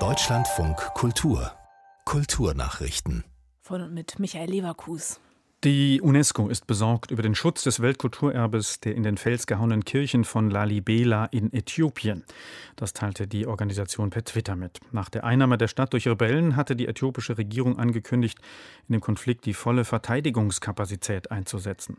Deutschlandfunk Kultur Kulturnachrichten von und mit Michael Leverkus. Die UNESCO ist besorgt über den Schutz des Weltkulturerbes der in den Fels gehauenen Kirchen von Lalibela in Äthiopien. Das teilte die Organisation per Twitter mit. Nach der Einnahme der Stadt durch Rebellen hatte die äthiopische Regierung angekündigt, in dem Konflikt die volle Verteidigungskapazität einzusetzen.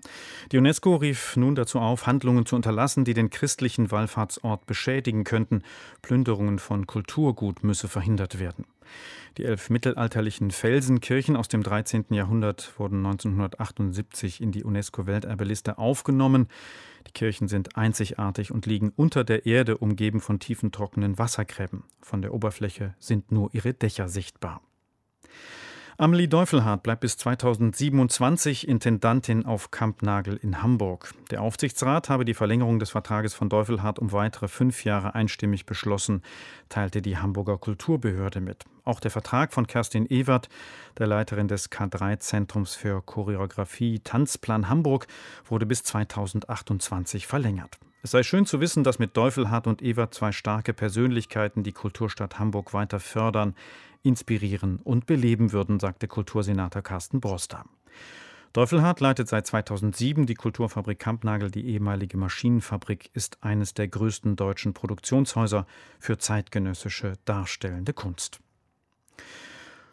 Die UNESCO rief nun dazu auf, Handlungen zu unterlassen, die den christlichen Wallfahrtsort beschädigen könnten. Plünderungen von Kulturgut müsse verhindert werden. Die elf mittelalterlichen Felsenkirchen aus dem 13. Jahrhundert wurden 1978 in die UNESCO-Welterbeliste aufgenommen. Die Kirchen sind einzigartig und liegen unter der Erde, umgeben von tiefen trockenen Wassergräben. Von der Oberfläche sind nur ihre Dächer sichtbar. Amelie Deufelhardt bleibt bis 2027 Intendantin auf Kampnagel in Hamburg. Der Aufsichtsrat habe die Verlängerung des Vertrages von Deufelhardt um weitere fünf Jahre einstimmig beschlossen, teilte die Hamburger Kulturbehörde mit. Auch der Vertrag von Kerstin Ewert, der Leiterin des K3-Zentrums für Choreografie Tanzplan Hamburg, wurde bis 2028 verlängert. Es sei schön zu wissen, dass mit Deufelhardt und Ewert zwei starke Persönlichkeiten die Kulturstadt Hamburg weiter fördern inspirieren und beleben würden, sagte Kultursenator Carsten Broster. Deufelhardt leitet seit 2007 die Kulturfabrik Kampnagel. Die ehemalige Maschinenfabrik ist eines der größten deutschen Produktionshäuser für zeitgenössische darstellende Kunst.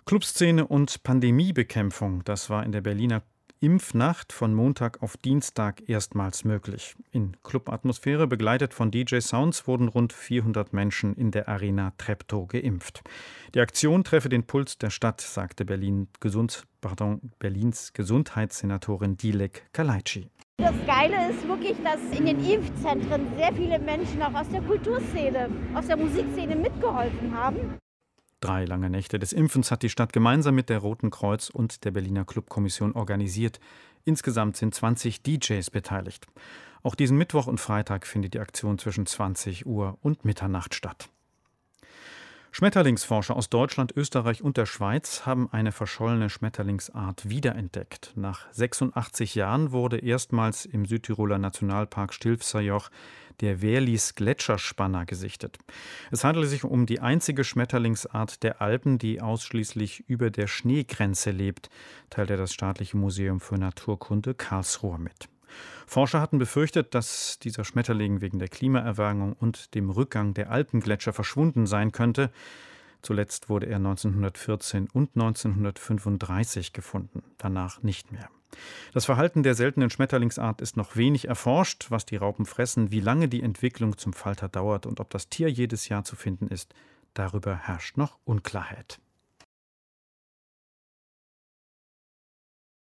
Clubszene und Pandemiebekämpfung, das war in der Berliner Impfnacht von Montag auf Dienstag erstmals möglich. In Clubatmosphäre, begleitet von DJ Sounds, wurden rund 400 Menschen in der Arena Treptow geimpft. Die Aktion treffe den Puls der Stadt, sagte Berlin Gesund, pardon, Berlins Gesundheitssenatorin Dilek Kalaitschi. Das Geile ist wirklich, dass in den Impfzentren sehr viele Menschen auch aus der Kulturszene, aus der Musikszene mitgeholfen haben. Drei lange Nächte des Impfens hat die Stadt gemeinsam mit der Roten Kreuz und der Berliner Clubkommission organisiert. Insgesamt sind 20 DJs beteiligt. Auch diesen Mittwoch und Freitag findet die Aktion zwischen 20 Uhr und Mitternacht statt. Schmetterlingsforscher aus Deutschland, Österreich und der Schweiz haben eine verschollene Schmetterlingsart wiederentdeckt. Nach 86 Jahren wurde erstmals im Südtiroler Nationalpark Stilfserjoch der Wehrlis Gletscherspanner gesichtet. Es handelt sich um die einzige Schmetterlingsart der Alpen, die ausschließlich über der Schneegrenze lebt, teilte das Staatliche Museum für Naturkunde Karlsruhe mit. Forscher hatten befürchtet, dass dieser Schmetterling wegen der Klimaerwärmung und dem Rückgang der Alpengletscher verschwunden sein könnte. Zuletzt wurde er 1914 und 1935 gefunden, danach nicht mehr. Das Verhalten der seltenen Schmetterlingsart ist noch wenig erforscht, was die Raupen fressen, wie lange die Entwicklung zum Falter dauert und ob das Tier jedes Jahr zu finden ist. Darüber herrscht noch Unklarheit.